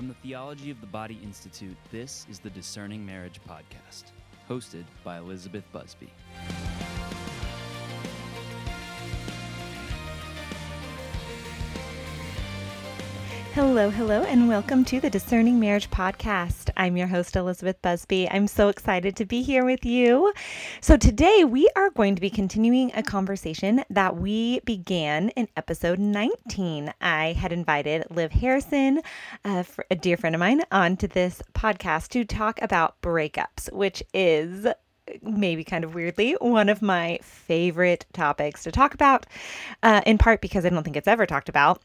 From the Theology of the Body Institute, this is the Discerning Marriage Podcast, hosted by Elizabeth Busby. Hello, hello, and welcome to the Discerning Marriage Podcast. I'm your host, Elizabeth Busby. I'm so excited to be here with you. So, today we are going to be continuing a conversation that we began in episode 19. I had invited Liv Harrison, a, a dear friend of mine, onto this podcast to talk about breakups, which is maybe kind of weirdly, one of my favorite topics to talk about, uh, in part because I don't think it's ever talked about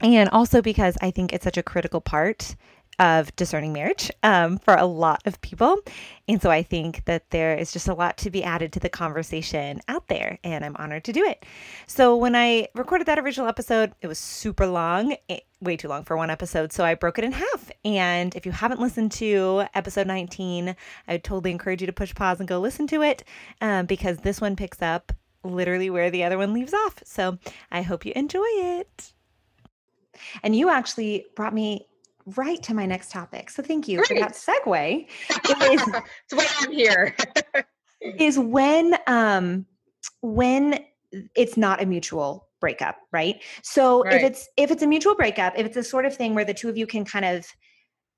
and also because I think it's such a critical part of discerning marriage um, for a lot of people. And so I think that there is just a lot to be added to the conversation out there, and I'm honored to do it. So when I recorded that original episode, it was super long, eh, way too long for one episode. So I broke it in half. And if you haven't listened to episode 19, I would totally encourage you to push pause and go listen to it um, because this one picks up literally where the other one leaves off. So I hope you enjoy it. And you actually brought me right to my next topic. So thank you Great. for that segue. Is, That's why I'm here. is when um when it's not a mutual breakup, right? So right. if it's if it's a mutual breakup, if it's a sort of thing where the two of you can kind of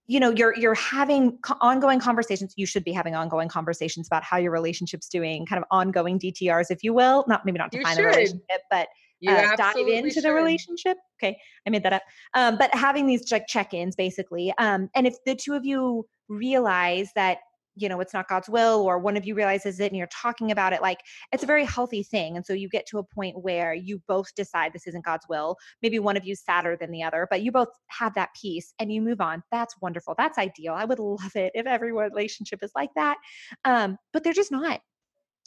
you know you're you're having ongoing conversations you should be having ongoing conversations about how your relationship's doing kind of ongoing dtrs if you will not maybe not define a relationship but uh, dive into should. the relationship. Okay, I made that up. Um, but having these like check-ins basically, um, and if the two of you realize that you know it's not God's will, or one of you realizes it and you're talking about it, like it's a very healthy thing. And so you get to a point where you both decide this isn't God's will. Maybe one of you's sadder than the other, but you both have that peace and you move on. That's wonderful. That's ideal. I would love it if every relationship is like that. Um, but they're just not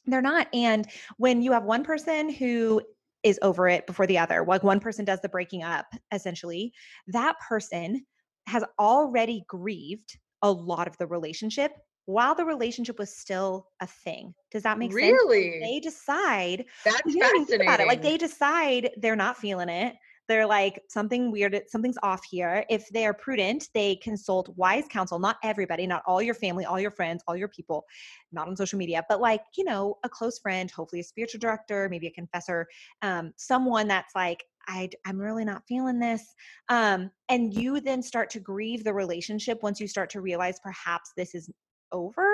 they're not and when you have one person who is over it before the other. Like one person does the breaking up, essentially, that person has already grieved a lot of the relationship while the relationship was still a thing. Does that make really? sense? Really? They decide. That's fascinating. About it. Like they decide they're not feeling it they're like something weird something's off here if they are prudent they consult wise counsel not everybody not all your family all your friends all your people not on social media but like you know a close friend hopefully a spiritual director maybe a confessor um, someone that's like I, I'm really not feeling this. Um, and you then start to grieve the relationship once you start to realize perhaps this is over.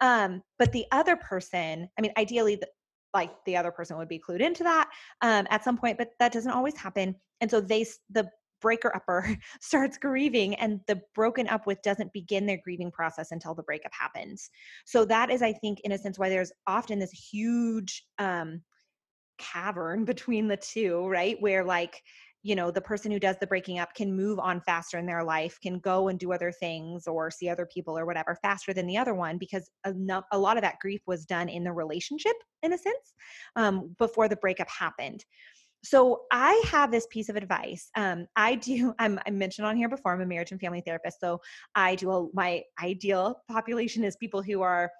Um, but the other person, I mean, ideally, the, like the other person would be clued into that um, at some point, but that doesn't always happen. And so they, the breaker upper starts grieving and the broken up with doesn't begin their grieving process until the breakup happens. So that is, I think, in a sense, why there's often this huge um, cavern between the two, right? Where like, you know the person who does the breaking up can move on faster in their life can go and do other things or see other people or whatever faster than the other one because a, lot of that grief was done in the relationship in a sense um, before the breakup happened. So i have this piece of advice um, i do I'm, i mentioned on here before i'm a marriage and family therapist so i do a, my ideal population is people who are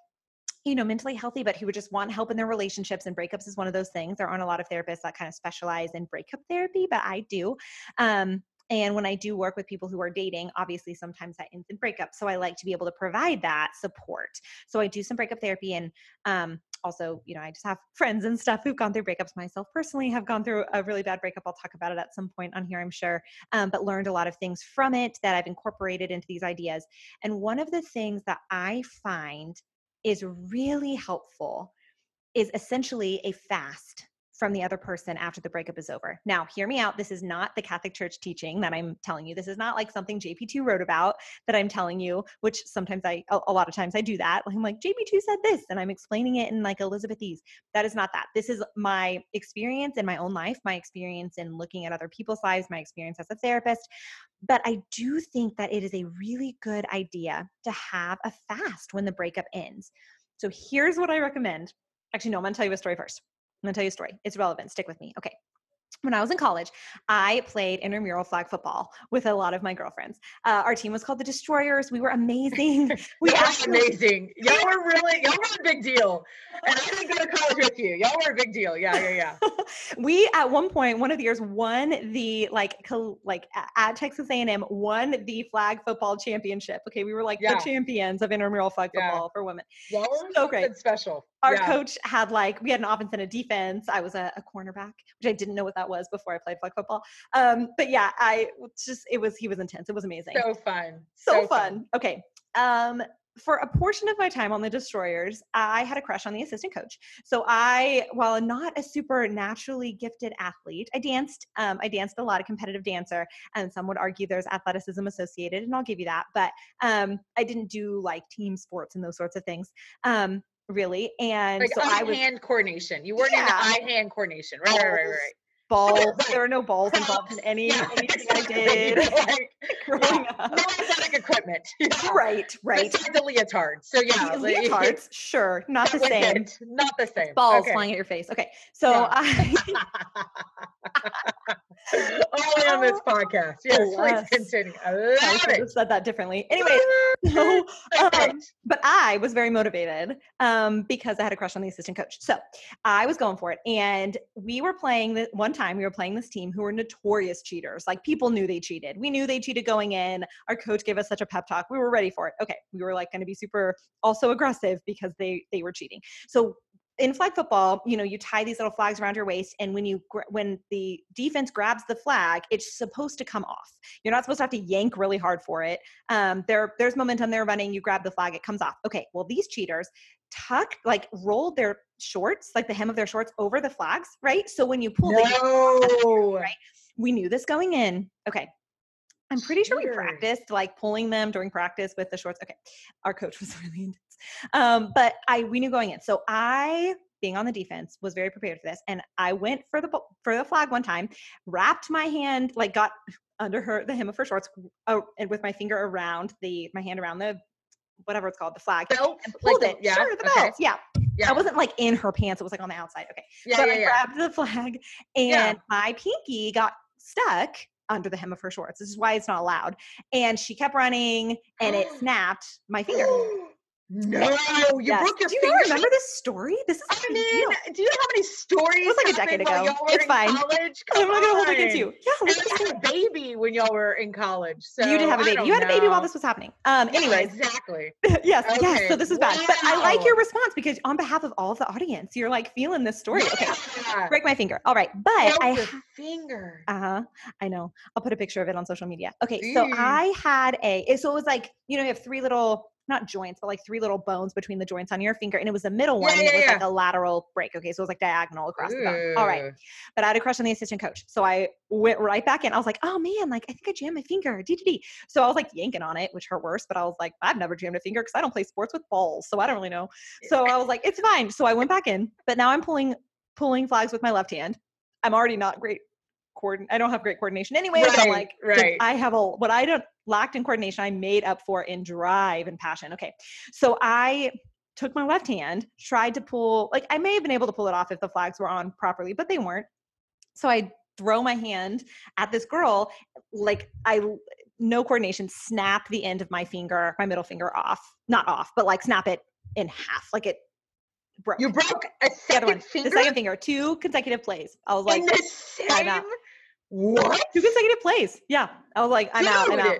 you know, mentally healthy, but who would just want help in their relationships. And breakups is one of those things. There aren't a lot of therapists that kind of specialize in breakup therapy, but I do. Um, and when I do work with people who are dating, obviously sometimes that ends in breakup. So I like to be able to provide that support. So I do some breakup therapy and um, also, you know, I just have friends and stuff who've gone through breakups myself personally, have gone through a really bad breakup. I'll talk about it at some point on here, I'm sure, um, but learned a lot of things from it that I've incorporated into these ideas. And one of the things that I find is really helpful is essentially a fast from the other person after the breakup is over. Now, hear me out. This is not the Catholic Church teaching that I'm telling you. This is not like something JP2 wrote about that I'm telling you, which sometimes I, a lot of times I do that. I'm like, JP2 said this, and I'm explaining it in like Elizabethese. That is not that. This is my experience in my own life, my experience in looking at other people's lives, my experience as a therapist. But I do think that it is a really good idea to have a fast when the breakup ends. So here's what I recommend. Actually, no, I'm to tell you a story first. I'm going to tell you a story. It's relevant. Stick with me. Okay. When I was in college, I played intramural flag football with a lot of my girlfriends. Uh, our team was called the Destroyers. We were amazing. We actually, amazing. Y'all were really, y'all were a big deal. And I didn't go to college with you. Y'all were a big deal. Yeah, yeah, yeah. we at one point, one of the years, won the like col- like at Texas A&M won the flag football championship. Okay, we were like Yeah. the champions of intramural flag Yeah. football for women. Y'all were So great. special. Our yeah. coach had like we had an offense and a defense. I was a, a cornerback, which I didn't know what that was before I played flag football. Um, but yeah, I just it was he was intense. It was amazing. So fun. so, fun. Okay. Um, for a portion of my time on the Destroyers, I had a crush on the assistant coach. So I, while not a super naturally gifted athlete, I danced. Um, I danced a lot, a competitive dancer, and some would argue there's athleticism associated, and I'll give you that. But um, I didn't do like team sports and those sorts of things, um, really. And Like so I was hand coordination. You weren't in the eye hand coordination. Right, right, right, right. Balls. There are no balls involved in any Yeah, anything I did like, growing yeah, up. no athletic equipment. Yeah. Right, right. Besides the leotard. So yeah, like, Leotards, sure, not the same. it. Not the same. balls Okay. flying at your face. Okay, so Yeah. I Only on this podcast. Yes, please Alas. continue. I I love should it. have said that differently. Anyway, so, um, but I was very motivated um, because I had a crush on the assistant coach. So I was going for it, and we were playing the one time. We were playing this team who were notorious cheaters. Like people knew they cheated. We knew they cheated going in. Our coach gave us such a pep talk. We were ready for it. Okay, we were like going to be super also aggressive because they they were cheating. So in flag football, you know, you tie these little flags around your waist, and when you when the defense grabs the flag, it's supposed to come off. You're not supposed to have to yank really hard for it. Um, there, there's momentum. They're running. You grab the flag, it comes off. Okay. Well, these cheaters tucked, like, rolled their shorts, like the hem of their shorts, over the flags, right? So when you pull, No. right? we knew this going in. Okay. I'm pretty sure we practiced like pulling them during practice with the shorts. Okay. Our coach was really intense. Um, but I we knew going in. So I being on the defense was very prepared for this and I went for the for the flag one time, wrapped my hand like got under her the hem of her shorts uh, and with my finger around the my hand around the whatever it's called the flag Belt? and Like pulled the- it. yeah, Sure, the okay. belts. Yeah. Yeah. I wasn't like in her pants. It was like on the outside. Okay yeah, but yeah, I yeah. grabbed the flag and Yeah. my pinky got stuck under the hem of her shorts. This is why it's not allowed. And she kept running and it snapped my finger. no, you Yes. broke your Do you finger. remember this story? This is I mean, deal. do you know how many stories? It was like a decade ago. It's fine. College? I'm not gonna hold it against you. Yeah, And let's I just had a baby when y'all were in college. So you did have a baby. You had a baby while this was happening. Um, Yeah, anyways, exactly. yes, yes. So this is bad. But I like your response because on behalf of all of the audience, you're like feeling this story. Okay. Yeah. Break my finger. All right. But Broke I your finger. Uh huh. I know. I'll put a picture of it on social media. Okay. So Mm. I had a, so it was like, you know, you have three little, not joints, but like three little bones between the joints on your finger. And it was the middle Yeah, one. that yeah, was like a lateral break. Okay. So it was like diagonal across the bone. All right. But I had a crush on the assistant coach. So I went right back in. I was like, oh man, like I think I jammed my finger. DDD. So I was like yanking on it, which hurt worse. But I was like, I've never jammed a finger because I don't play sports with balls. So I don't really know. So I was like, it's fine. So I went back in. But now I'm pulling, pulling flags with my left hand. I'm already not great coordin- I don't have great coordination anyway. I'm like, right. I have a what I don't lacked in coordination, I made up for in drive and passion. Okay. So I took my left hand, tried to pull, like I may have been able to pull it off if the flags were on properly, but they weren't. So I throw my hand at this girl, like I no coordination, snap the end of my finger, my middle finger off. Not off, but like snap it in half. Like it broke. You broke a the other second one. finger The second finger. Two consecutive plays. I was like, in the same. What? two consecutive plays. Yeah. I was like, I'm out. I'm out.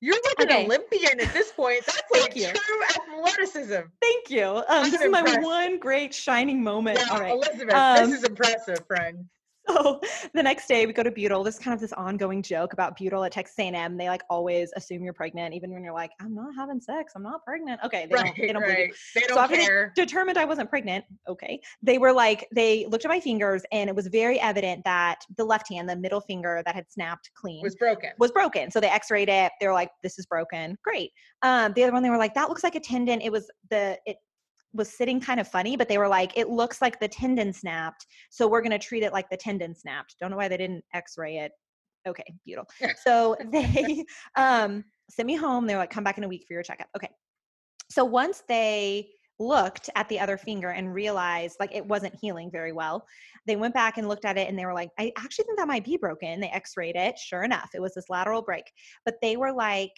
You're like Okay. an Olympian at this point. That's Thank like you. true athleticism. Thank you. Um, this is my impressed. one great shining moment. Yeah, All right. Elizabeth, Um, this is impressive, friend. So the next day we go to Beutel. This is kind of this ongoing joke about Beutel at Texas A&M. They like always assume you're pregnant, even when you're like, I'm not having sex. I'm not pregnant. Okay. They Right, don't, they don't believe you. right. They So don't after they determined I wasn't pregnant. Okay. They were like, they looked at my fingers and it was very evident that the left hand, the middle finger that had snapped clean was broken. was broken. So they x-rayed it. They were like, this is broken. Great. Um, the other one, they were like, that looks like a tendon. It was the, it was sitting kind of funny, but they were like, it looks like the tendon snapped. So we're going to treat it like the tendon snapped. Don't know why they didn't x-ray it. Okay. Beautiful. So they um, sent me home. They were like, come back in a week for your checkup. Okay. So once they looked at the other finger and realized like it wasn't healing very well. They went back and looked at it and they were like, I actually think that might be broken. They x rayed it. Sure enough, it was this lateral break. But they were like,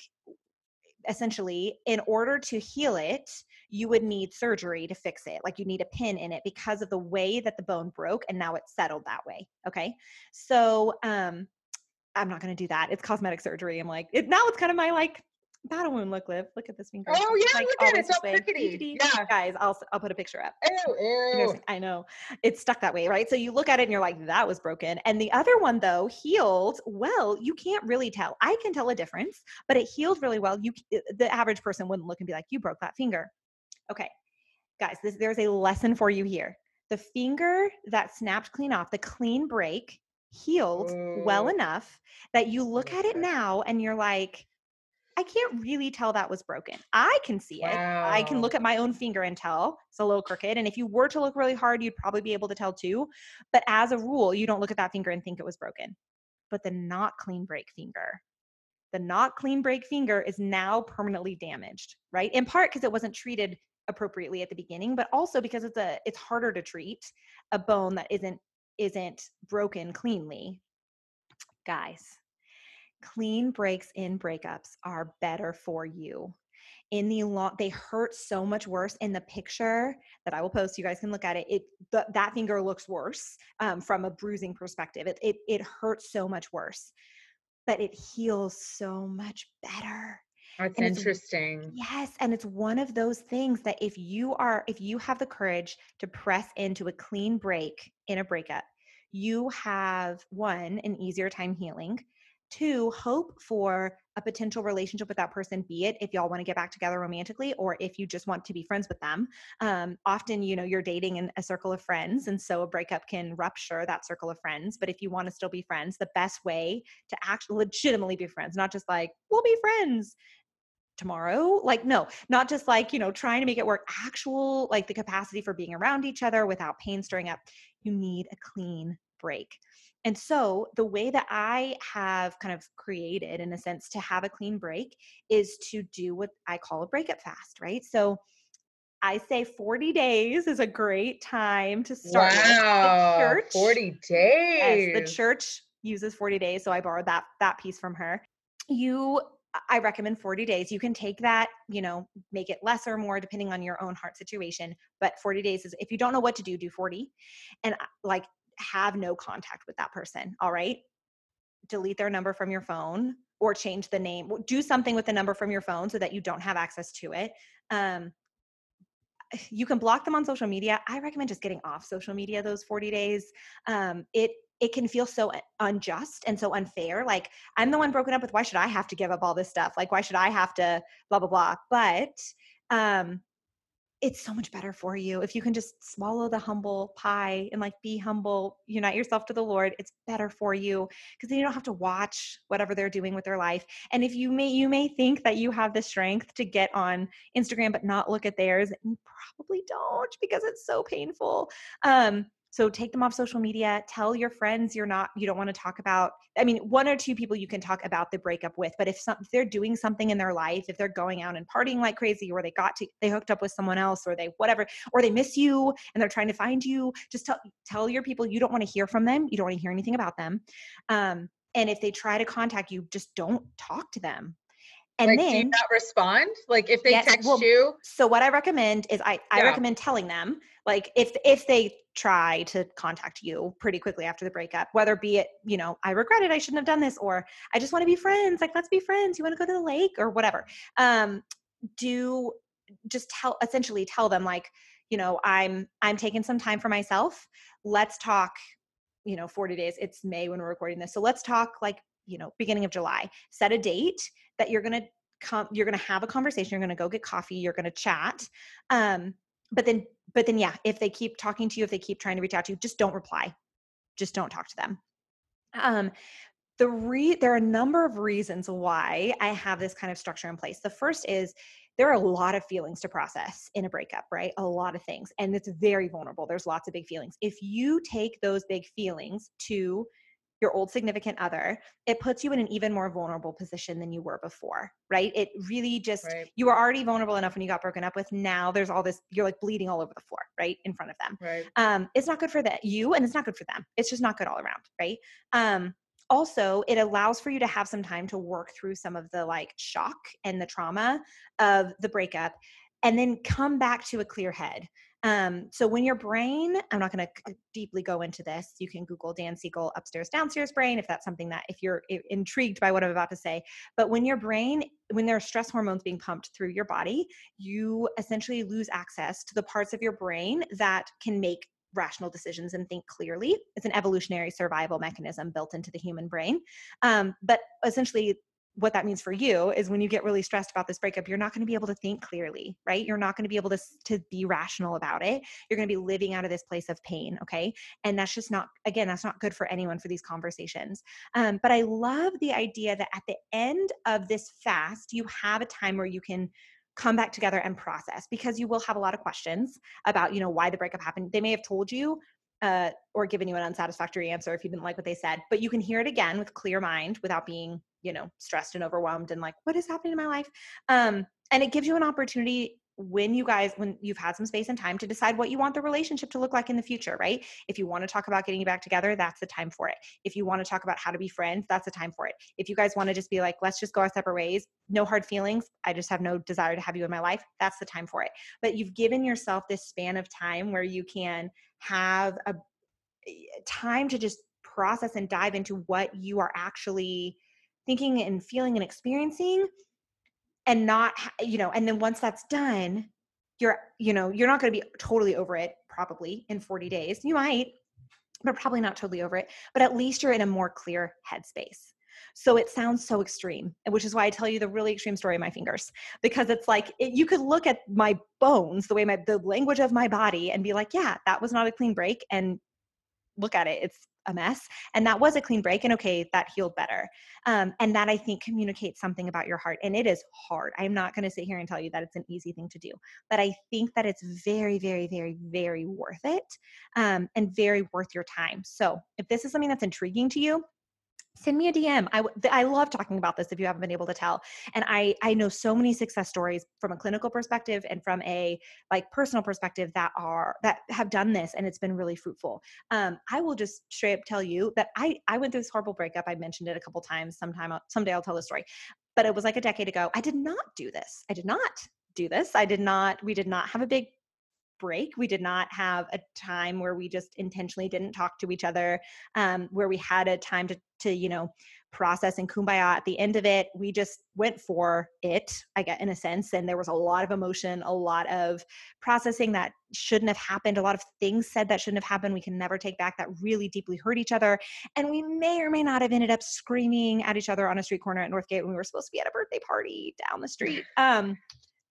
essentially, in order to heal it, you would need surgery to fix it. Like you need a pin in it because of the way that the bone broke and now it's settled that way. Okay. So, um, I'm not going to do that. It's cosmetic surgery. I'm like, it, now it's kind of my like battle wound look, Liv. Look at this finger. Oh yeah, like, look at it. It's all this way. crickety. Yeah. Guys, I'll I'll put a picture up. Ew, ew. I know it's stuck that way, right? So you look at it and you're like, that was broken. And the other one, though, healed well. You can't really tell. I can tell a difference, but it healed really well. You, the average person wouldn't look and be like, you broke that finger. Okay, guys, this, there's a lesson for you here. The finger that snapped clean off, the clean break, healed well enough that you look at it now and you're like, I can't really tell that was broken. I can see it. I can look at my own finger and tell it's a little crooked. And if you were to look really hard, you'd probably be able to tell too. But as a rule, you don't look at that finger and think it was broken. But the not clean break finger, the not clean break finger is now permanently damaged, right? In part because it wasn't treated appropriately at the beginning, but also because it's a it's harder to treat a bone that isn't isn't broken cleanly. Guys, clean breaks in breakups are better for you. In the long they hurt so much worse in the picture that i will post you guys can look at it it the, that finger looks worse um, from a bruising perspective. It, it it hurts so much worse but it heals so much better That's and interesting. Yes, and it's one of those things that if you are if you have the courage to press into a clean break in a breakup, you have one an easier time healing. Two, hope for a potential relationship with that person, be it if y'all want to get back together romantically or if you just want to be friends with them. Um, often, you know, you're dating in a circle of friends, and so a breakup can rupture that circle of friends. But if you want to still be friends, the best way to actually legitimately be friends, not just like, we'll be friends, tomorrow like no not just like you know trying to make it work actual like the capacity for being around each other without pain stirring up you need a clean break and so the way that i have kind of created in a sense to have a clean break is to do what i call a breakup fast right so i say 40 days is a great time to start Wow. church- 40 Yes, days. the church uses 40 days, so I borrowed that that piece from her. You I recommend 40 days. You can take that, you know, make it less or more depending on your own heart situation, but 40 days is if you don't know what to do, do 40 and uh, like have no contact with that person, all right? Delete their number from your phone or change the name. Do something with the number from your phone so that you don't have access to it. Um you can block them on social media. I recommend just getting off social media those 40 days. Um, it it can feel so unjust and so unfair. Like I'm the one broken up with. Why should I have to give up all this stuff? Like why should I have to blah blah blah? But um, it's so much better for you if you can just swallow the humble pie and like be humble, unite yourself to the Lord. It's better for you because then you don't have to watch whatever they're doing with their life. And if you may you may think that you have the strength to get on Instagram but not look at theirs, you probably don't because it's so painful. Um, so take them off social media. Tell your friends you're not, you don't want to talk about. I mean, one or two people you can talk about the breakup with. But if, some, if they're doing something in their life, if they're going out and partying like crazy, or they got to, they hooked up with someone else, or they whatever, or they miss you and they're trying to find you, just tell tell your people you don't want to hear from them. You don't want to hear anything about them. Um, and if they try to contact you, just don't talk to them. And like, do you not respond? Like, if they Yes, text well, you, so what I recommend is I, I Yeah. recommend telling them like if if they try to contact you pretty quickly after the breakup, whether be it, you know, I regret it, I shouldn't have done this, or I just want to be friends, like let's be friends, you want to go to the lake or whatever. Um, do just tell essentially tell them like, you know, I'm I'm taking some time for myself. Let's talk, you know, 40 days. It's May when we're recording this. So let's talk like, you know, beginning of July. Set a date that you're gonna come you're going to have a conversation you're going to go get coffee you're going to chat um but then but then yeah if they keep talking to you if they keep trying to reach out to you just don't reply. Just don't talk to them. Um the re there are a number of reasons why i have this kind of structure in place. The first is there are a lot of feelings to process in a breakup right? A lot of things and it's very vulnerable. There's lots of big feelings. If you take those big feelings to your old significant other, it puts you in an even more vulnerable position than you were before, right? It really just, Right. you were already vulnerable enough when you got broken up with. Now there's all this, you're like bleeding all over the floor, right? In front of them. Right. Um, it's not good for that you and it's not good for them. It's just not good all around, right? Um, also, it allows for you to have some time to work through some of the like shock and the trauma of the breakup and then come back to a clear head. Um, so when your brain, I'm not going to deeply go into this. You can Google Dan Siegel upstairs, downstairs brain if that's something that if you're intrigued by what I'm about to say. But when your brain, when there are stress hormones being pumped through your body, you essentially lose access to the parts of your brain that can make rational decisions and think clearly. It's an evolutionary survival mechanism built into the human brain. Um, but essentially, what that means for you is when you get really stressed about this breakup, you're not going to be able to think clearly, right? You're not going to be able to to be rational about it. You're going to be living out of this place of pain, okay? And that's just not again, that's not good for anyone for these conversations. Um, but I love the idea that at the end of this fast, you have a time where you can come back together and process because you will have a lot of questions about you know why the breakup happened they may have told you uh, or given you an unsatisfactory answer if you didn't like what they said but you can hear it again with clear mind without being you know stressed and overwhelmed and like what is happening in my life? Um, and it gives you an opportunity when you guys when you've had some space and time to decide what you want the relationship to look like in the future right? If you want to talk about getting back together that's the time for it. If you want to talk about how to be friends that's the time for it. If you guys want to just be like let's just go our separate ways no hard feelings i just have no desire to have you in my life that's the time for it. But you've given yourself this span of time where you can have a eh, time to just process and dive into what you are actually thinking and feeling and experiencing and not you know and then once that's done you're you know you're not going to be totally over it probably in 40 days. You might but probably not totally over it but at least you're in a more clear headspace. So it sounds so extreme which is why i tell you the really extreme story of my fingers because it's like it, you could look at my bones the way my the language of my body and be like yeah that was not a clean break and look at it it's a mess and that was a clean break and okay that healed better. Um, and that i think communicates something about your heart and it is hard i'm not going to sit here and tell you that it's an easy thing to do but i think that it's very very very very worth it um, and very worth your time. So if this is something that's intriguing to you send me a dm I, I love talking about this if you haven't been able to tell and i i know so many success stories from a clinical perspective and from a like personal perspective that are that have done this and it's been really fruitful. Um i will just straight up tell you that i i went through this horrible breakup i mentioned it a couple times sometime I'll- someday i'll tell the story but it was like a decade ago i did not do this i did not do this i did not we did not have a big break we did not have a time where we just intentionally didn't talk to each other um, where we had a time to to you know process and kumbaya at the end of it we just went for it i get in a sense and there was a lot of emotion a lot of processing that shouldn't have happened a lot of things said that shouldn't have happened we can never take back that really deeply hurt each other and we may or may not have ended up screaming at each other on a street corner at northgate when we were supposed to be at a birthday party down the street um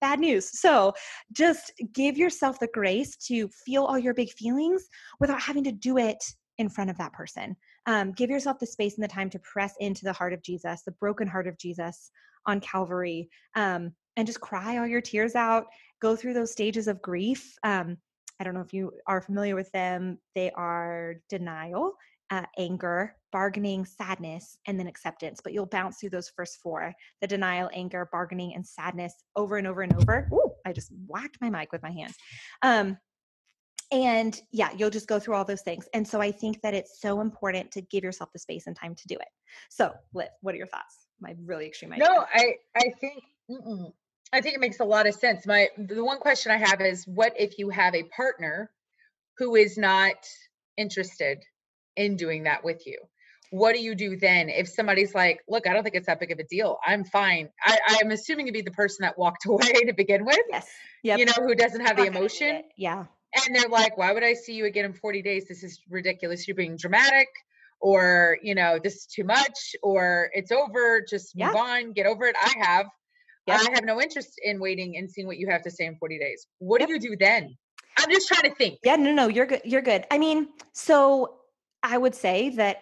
bad news. So just give yourself the grace to feel all your big feelings without having to do it in front of that person. Um, give yourself the space and the time to press into the heart of jesus the broken heart of jesus on calvary um, and just cry all your tears out go through those stages of grief. Um, i don't know if you are familiar with them. They are denial uh, anger bargaining sadness and then acceptance but you'll bounce through those first four the denial anger bargaining and sadness over and over and over Ooh, i just whacked my mic with my hands um, and yeah you'll just go through all those things and so i think that it's so important to give yourself the space and time to do it so Liv, what are your thoughts my really extreme idea No, I I think mm-mm. I think it makes a lot of sense. My the one question I have is what if you have a partner who is not interested in doing that with you? What do you do then if somebody's like, "Look, I don't think it's that big of a deal. I'm fine." I, I'm assuming you'd be the person that walked away to begin with. yes yep. You know, who doesn't have the Not gonna need emotion. yeah and they're like why would i see you again in 40 days this is ridiculous you're being dramatic or you know this is too much or it's over just move Yeah. on get over it i have Yep. i have no interest in waiting and seeing what you have to say in 40 days what Yep. do you do then i'm just trying to think Yeah, no, no, you're good. You're good. I mean, so I would say that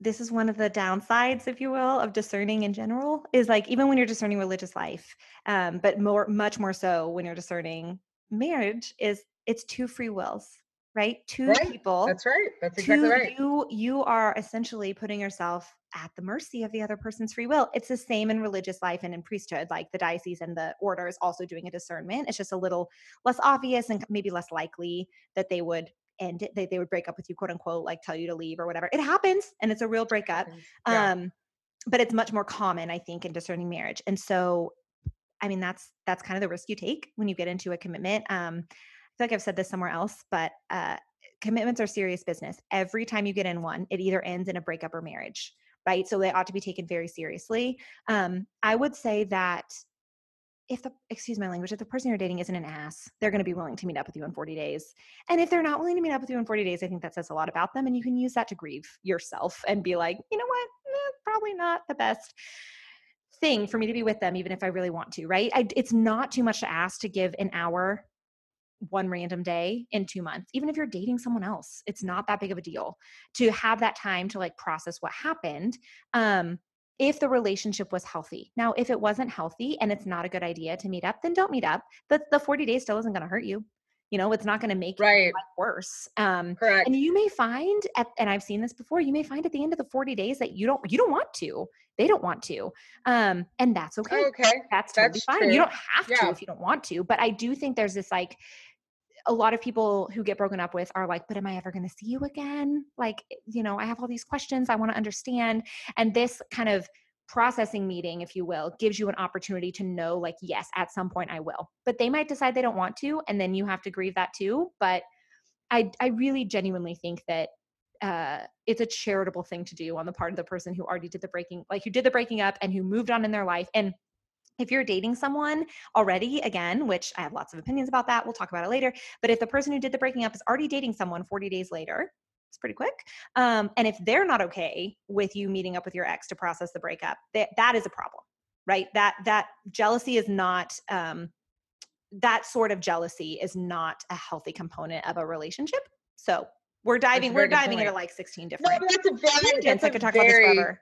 this is one of the downsides, if you will, of discerning in general. Is like even when you're discerning religious life, um, but more, much more so when you're discerning marriage, is it's two free wills. right? Two Right. people. That's right. That's exactly two, right. You you are essentially putting yourself at the mercy of the other person's free will. It's the same in religious life and in priesthood. Like the diocese and the order is also doing a discernment. It's just a little less obvious and maybe less likely that they would end it, they, they would break up with you, quote unquote, like tell you to leave or whatever. It happens and it's a real breakup. Yeah. Um, but it's much more common, I think, in discerning marriage. And so I mean that's that's kind of the risk you take when you get into a commitment. Um, I feel like I've said this somewhere else, but uh commitments are serious business. Every time you get in one, it either ends in a breakup or marriage, right? So they ought to be taken very seriously. Um, I would say that if the excuse my language, if the person you're dating isn't an ass, they're going to be willing to meet up with you in 40 days. And if they're not willing to meet up with you in 40 days, I think that says a lot about them. And you can use that to grieve yourself and be like, you know what, Eh, probably not the best thing for me to be with them, even if I really want to, right? I, it's not too much to ask to give an hour one random day in two months even if you're dating someone else it's not that big of a deal to have that time to like process what happened um if the relationship was healthy now if it wasn't healthy and it's not a good idea to meet up then don't meet up the, the 40 days still isn't going to hurt you you know it's not going to make Right. worse um Correct. and you may find at, and i've seen this before you may find at the end of the 40 days that you don't you don't want to they don't want to um and that's okay Okay. that's totally That's fine. true. You don't have to if you don't want to, but I do think there's this like a lot of people who get broken up with are like, but am I ever going to see you again? Like, you know, I have all these questions I want to understand. And this kind of processing meeting, if you will, gives you an opportunity to know, like, yes, at some point I will. But they might decide they don't want to, and then you have to grieve that too. But I, I really genuinely think that uh, it's a charitable thing to do on the part of the person who already did the breaking, like who did the breaking up and who moved on in their life. And if you're dating someone already, again, which I have lots of opinions about that, we'll talk about it later. But if the person who did the breaking up is already dating someone 40 days later, it's pretty quick. Um, and if they're not okay with you meeting up with your ex to process the breakup, that that is a problem, right? That that jealousy is not um, that sort of jealousy is not a healthy component of a relationship. So we're diving, we're diving into like 16 different No, that's a very, that's I could talk about this very, forever.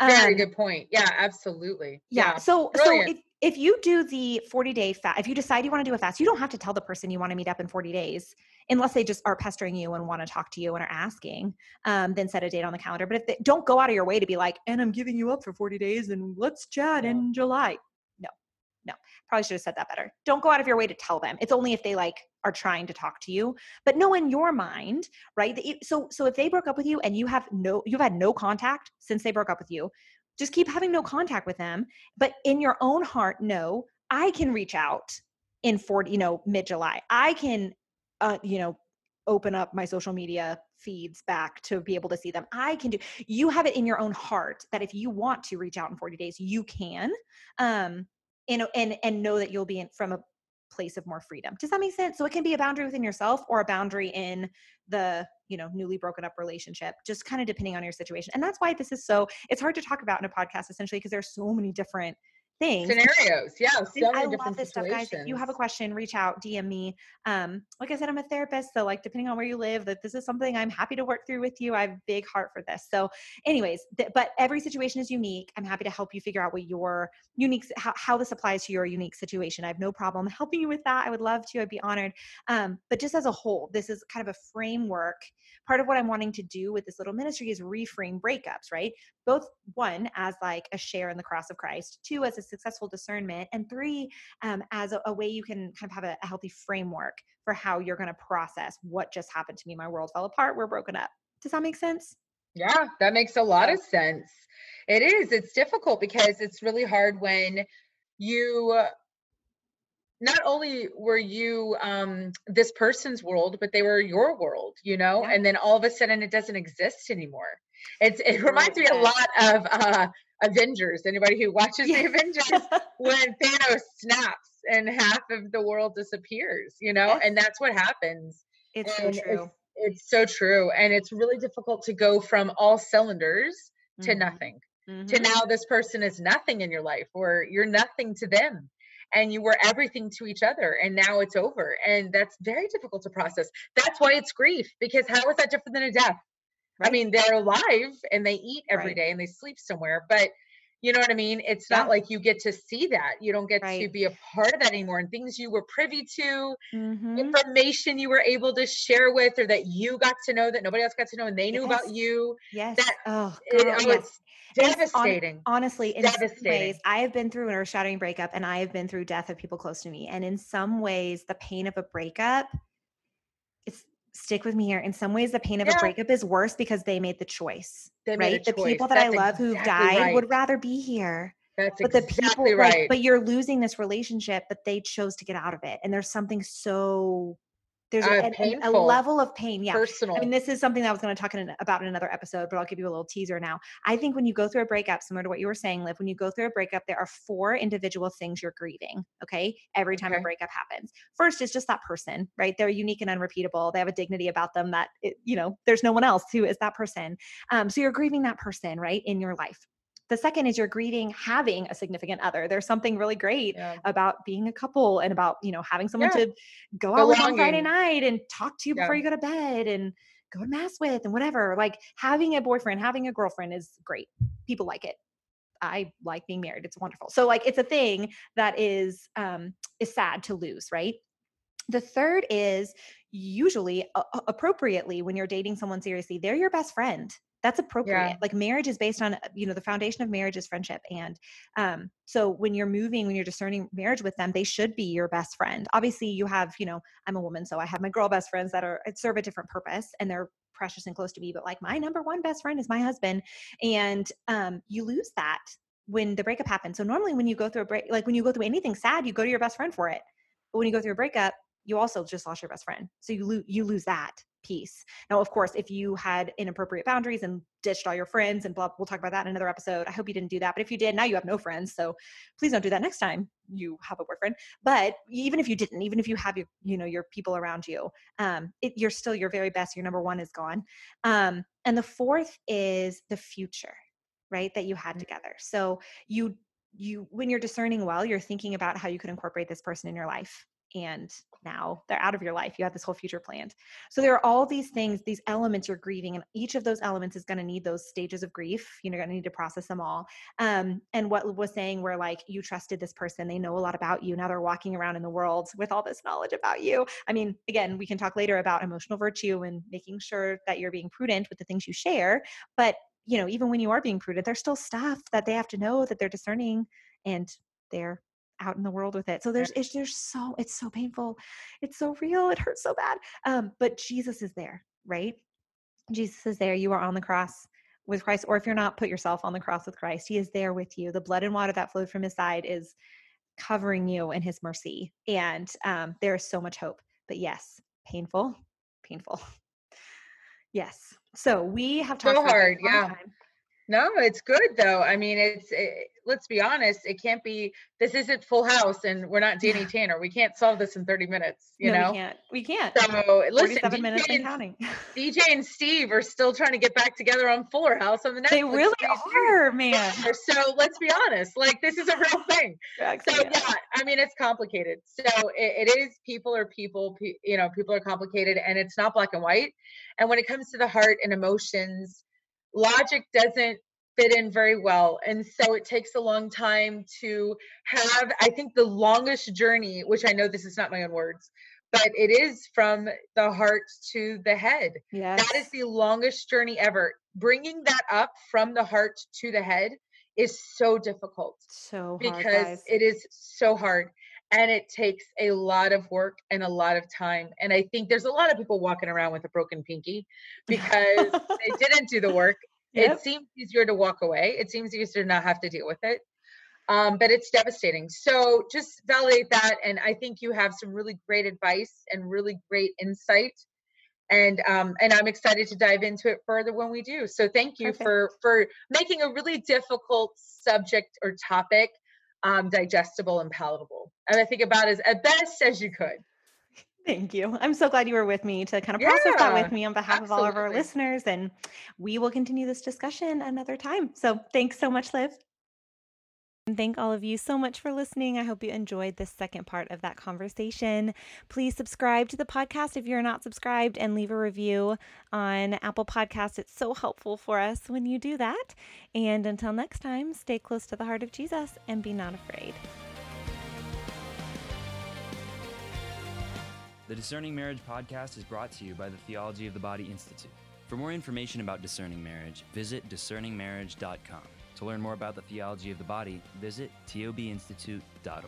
Very Um, good point. Yeah, absolutely. yeah. So brilliant. so if if you do the 40 day fast, if you decide you want to do a fast, you don't have to tell the person you want to meet up in 40 days unless they just are pestering you and want to talk to you and are asking. Um, then set a date on the calendar. But if they don't go out of your way to be like, and I'm giving you up for 40 days and let's chat Yeah. in July. No, no. Probably should have said that better. Don't go out of your way to tell them. It's only if they like are trying to talk to you. But know in your mind, right? You, so so if they broke up with you and you have no you've had no contact since they broke up with you, just keep having no contact with them but in your own heart know i can reach out in 40 you know mid july i can uh you know open up my social media feeds back to be able to see them i can do you have it in your own heart that if you want to reach out in 40 days you can um and and and know that you'll be in from a place of more freedom. Does that make sense? So it can be a boundary within yourself or a boundary in the you know newly broken up relationship just kind of depending on your situation. And that's why this is so it's hard to talk about in a podcast essentially because there's so many different things Scenarios. Yeah. So I different love this stuff, guys. If you have a question, reach out, DM me. Um, like I said, I'm a therapist, so like depending on where you live, that this is something I'm happy to work through with you. I have a big heart for this. So, anyways, th- but every situation is unique. I'm happy to help you figure out what your unique how, how this applies to your unique situation. I have no problem helping you with that. I would love to. I'd be honored. Um, but just as a whole, this is kind of a framework. Part of what I'm wanting to do with this little ministry is reframe breakups, right? both one as like a share in the cross of christ two as a successful discernment and three um, as a, a way you can kind of have a, a healthy framework for how you're going to process what just happened to me my world fell apart we're broken up does that make sense Yeah, that makes a lot of sense. It is. It's difficult because it's really hard when you not only were you um this person's world, but they were your world, you know, Yeah. and then all of a sudden it doesn't exist anymore. It's it reminds me a lot of uh Avengers. Anybody who watches Yeah. the Avengers when Thanos snaps and half of the world disappears, you know, Yes. and that's what happens it's so true It's, it's so true. And it's really difficult to go from all cylinders to Mhm, nothing, to mhm. now this person is nothing in your life or you're nothing to them. And you were everything to each other, and now it's over. And that's very difficult to process. That's why it's grief, because how is that different than a death? I mean, they're alive and they eat every Right. day and they sleep somewhere, but you know what I mean? It's Yeah. not like you get to see that. You don't get to be a part of that anymore. And things you were privy to, Mhm. information you were able to share with, or that you got to know that nobody else got to know, and they knew about you. Yes. that- oh, It- oh, yes. it's And hon- devastating. honestly in some ways Devastating. i have been through an earth-shattering breakup and i have been through death of people close to me and in some ways the pain of a breakup stick with me here in some ways the pain of Yeah. a breakup is worse because they made the choice They right the choice. people that i That's love who've died right. would rather be here That's but the people right. like but you're losing this relationship but they chose to get out of it and there's something so there's Uh, a, a level of pain yeah Personal. I mean, this is something that I was going to talk in, about in another episode, but I'll give you a little teaser now. I think when you go through a breakup, similar to what you were saying, Liv, when you go through a breakup, there are four individual things you're grieving. Okay. Every time a breakup happens. First is just that person, right? They're unique and unrepeatable. They have a dignity about them that, it, you know, there's no one else who is that person. Um, so you're grieving that person, right, in your life. The second is you're grieving having a significant other. There's something really great yeah. about being a couple and about you know having someone Yeah. to go out with on Friday night and talk to you before you go to bed and go to mass with and whatever. Like having a boyfriend, having a girlfriend is great. People like it. I like being married. It's wonderful. So like it's a thing that is um is sad to lose, right? The third is usually a- appropriately when you're dating someone seriously, they're your best friend. That's appropriate. Like marriage is based on, you know, the foundation of marriage is friendship. And um, so when you're moving, when you're discerning marriage with them, they should be your best friend. Obviously, you have, you know, I'm a woman, so I have my girl best friends that are serve a different purpose and they're precious and close to me. But like my number one best friend is my husband. And um, you lose that when the breakup happens. So normally when you go through a break, like when you go through anything sad, you go to your best friend for it. But when you go through a breakup, you also just lost your best friend. So you lose you lose that piece. Now, of course, if you had inappropriate boundaries and ditched all your friends and blah, we'll talk about that in another episode. I hope you didn't do that. But if you did, now you have no friends. So please don't do that next time you have a boyfriend. But even if you didn't, even if you have your, you know, your people around you, um, it, you're still your very best. Your number one is gone. Um, and the fourth is the future, right? That you had Mm. together. So you you when you're discerning well, you're thinking about how you could incorporate this person in your life and now they're out of your life. You have this whole future planned. So there are all these things, these elements you're grieving, and each of those elements is going to need those stages of grief. You're going to need to process them all. Um, and what was saying, where like you trusted this person, they know a lot about you. Now they're walking around in the world with all this knowledge about you. I mean, again, we can talk later about emotional virtue and making sure that you're being prudent with the things you share. But you know, even when you are being prudent, there's still stuff that they have to know that they're discerning and they're out in the world with it. So there's it's there's so it's so painful. It's so real. It hurts so bad. Um, but Jesus is there, right? Jesus is there. You are on the cross with Christ, or if you're not, put yourself on the cross with Christ. He is there with you. The blood and water that flowed from his side is covering you in his mercy. And um, there is so much hope. But yes, painful, painful. Yes. So we have talked So about hard, yeah. time. No, it's good though. I mean, it's it, let's be honest. It can't be. This isn't Full House, and we're not Danny Tanner. We can't solve this in thirty minutes. You no, know. we can't. We can't. So listen, 47 minutes DJ and and, counting. DJ and Steve are still trying to get back together on Fuller House on the next they really are, man. So let's be honest. Like this is a real thing. Actually, So yeah. I mean it's complicated. So it, it is people are people. pe- You know, people are complicated, and it's not black and white. And when it comes to the heart and emotions, logic doesn't fit in very well, and so it takes a long time to have. I think the longest journey, which I know this is not my own words, but it is from the heart to the head. Yes. That is the longest journey ever. Bringing that up from the heart to the head is so difficult so hard, because guys. it is so hard and it takes a lot of work and a lot of time and i think there's a lot of people walking around with a broken pinky because they didn't do the work. Yep. it seems easier to walk away. It seems easier to not have to deal with it um, but it's devastating. So just validate that and i think you have some really great advice and really great insight and um and i'm excited to dive into it further when we do. So thank you Perfect. for for making a really difficult subject or topic um digestible and palatable and i think about as as best as you could Thank you. I'm so glad you were with me to kind of process that with me on behalf of all of our listeners. And we will continue this discussion another time. So thanks so much, Liv. And thank all of you so much for listening. I hope you enjoyed this second part of that conversation. Please subscribe to the podcast if you're not subscribed and leave a review on Apple Podcasts. It's so helpful for us when you do that. And until next time, stay close to the heart of Jesus and be not afraid. The Discerning Marriage podcast is brought to you by the Theology of the Body Institute. For more information about discerning marriage, visit discerningmarriage.com. To learn more about the theology of the body, visit tobinstitute.org.